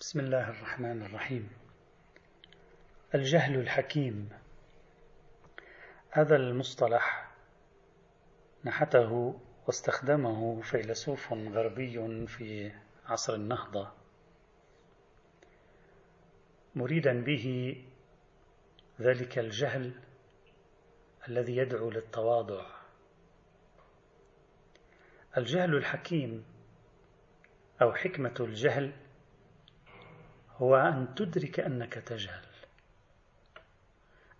بسم الله الرحمن الرحيم. الجهل الحكيم. هذا المصطلح نحته واستخدمه فيلسوف غربي في عصر النهضة. مريدا به ذلك الجهل الذي يدعو للتواضع. الجهل الحكيم أو حكمة الجهل هو أن تدرك أنك تجهل.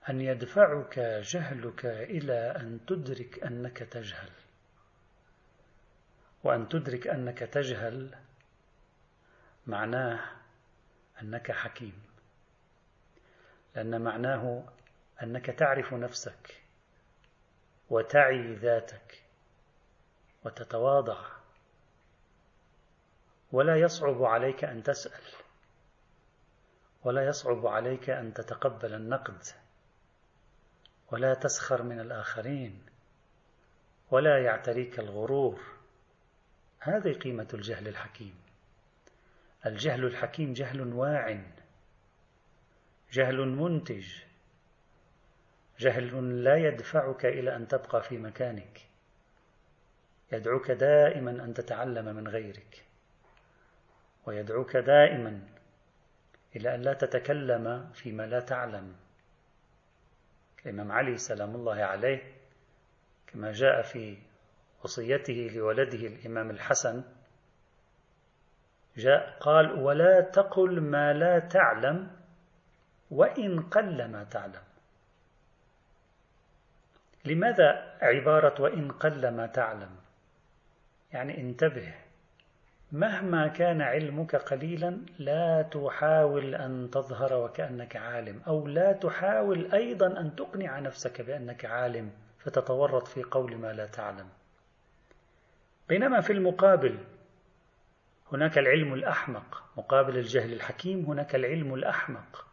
أن يدفعك جهلك إلى أن تدرك أنك تجهل. وأن تدرك أنك تجهل معناه أنك حكيم. لأن معناه أنك تعرف نفسك وتعي ذاتك وتتواضع. ولا يصعب عليك أن تسأل. ولا يصعب عليك أن تتقبل النقد ولا تسخر من الآخرين ولا يعتريك الغرور. هذه قيمة الجهل الحكيم. الجهل الحكيم جهل واع جهل منتج جهل لا يدفعك إلى أن تبقى في مكانك. يدعوك دائما أن تتعلم من غيرك ويدعوك دائما إلى أن لا تتكلم فيما لا تعلم. الإمام علي سلام الله عليه كما جاء في وصيته لولده الإمام الحسن جاء قال ولا تقل ما لا تعلم وإن قل ما تعلم. لماذا عبارة وإن قل ما تعلم يعني انتبه. مهما كان علمك قليلا لا تحاول أن تظهر وكأنك عالم أو لا تحاول أيضا أن تقنع نفسك بأنك عالم فتتورط في قول ما لا تعلم. بينما في المقابل هناك العلم الأحمق. مقابل الجهل الحكيم هناك العلم الأحمق.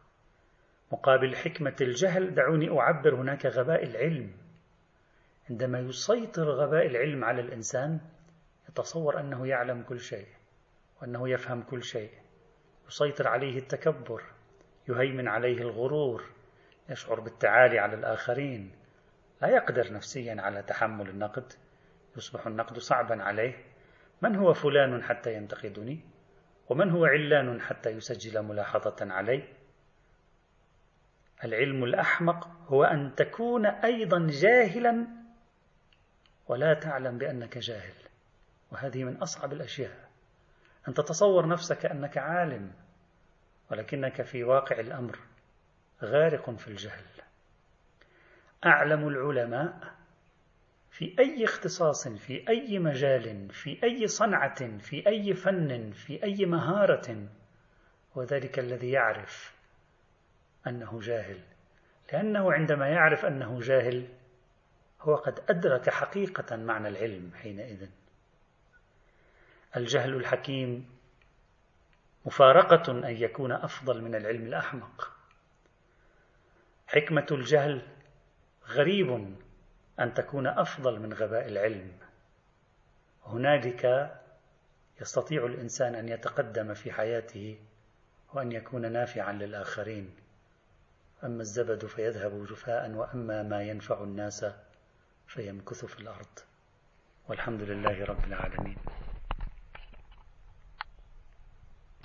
مقابل حكمة الجهل دعوني أعبر هناك غباء العلم. عندما يسيطر غباء العلم على الإنسان يتصور أنه يعلم كل شيء وأنه يفهم كل شيء. يسيطر عليه التكبر يهيمن عليه الغرور يشعر بالتعالي على الآخرين. لا يقدر نفسيا على تحمل النقد يصبح النقد صعبا عليه. من هو فلان حتى ينتقدني؟ ومن هو علان حتى يسجل ملاحظة علي؟ العلم الأحمق هو أن تكون أيضا جاهلا ولا تعلم بأنك جاهل. وهذه من أصعب الأشياء. أن تتصور نفسك أنك عالم ولكنك في واقع الأمر غارق في الجهل. أعلم العلماء في أي اختصاص في أي مجال في أي صنعة في أي فن في أي مهارة وذلك الذي يعرف أنه جاهل. لأنه عندما يعرف أنه جاهل هو قد أدرك حقيقة معنى العلم حينئذ. الجهل الحكيم مفارقة أن يكون أفضل من العلم الأحمق. حكمة الجهل غريب أن تكون أفضل من غباء العلم. هنالك يستطيع الإنسان أن يتقدم في حياته وأن يكون نافعا للآخرين. أما الزبد فيذهب جفاء وأما ما ينفع الناس فيمكث في الأرض. والحمد لله رب العالمين.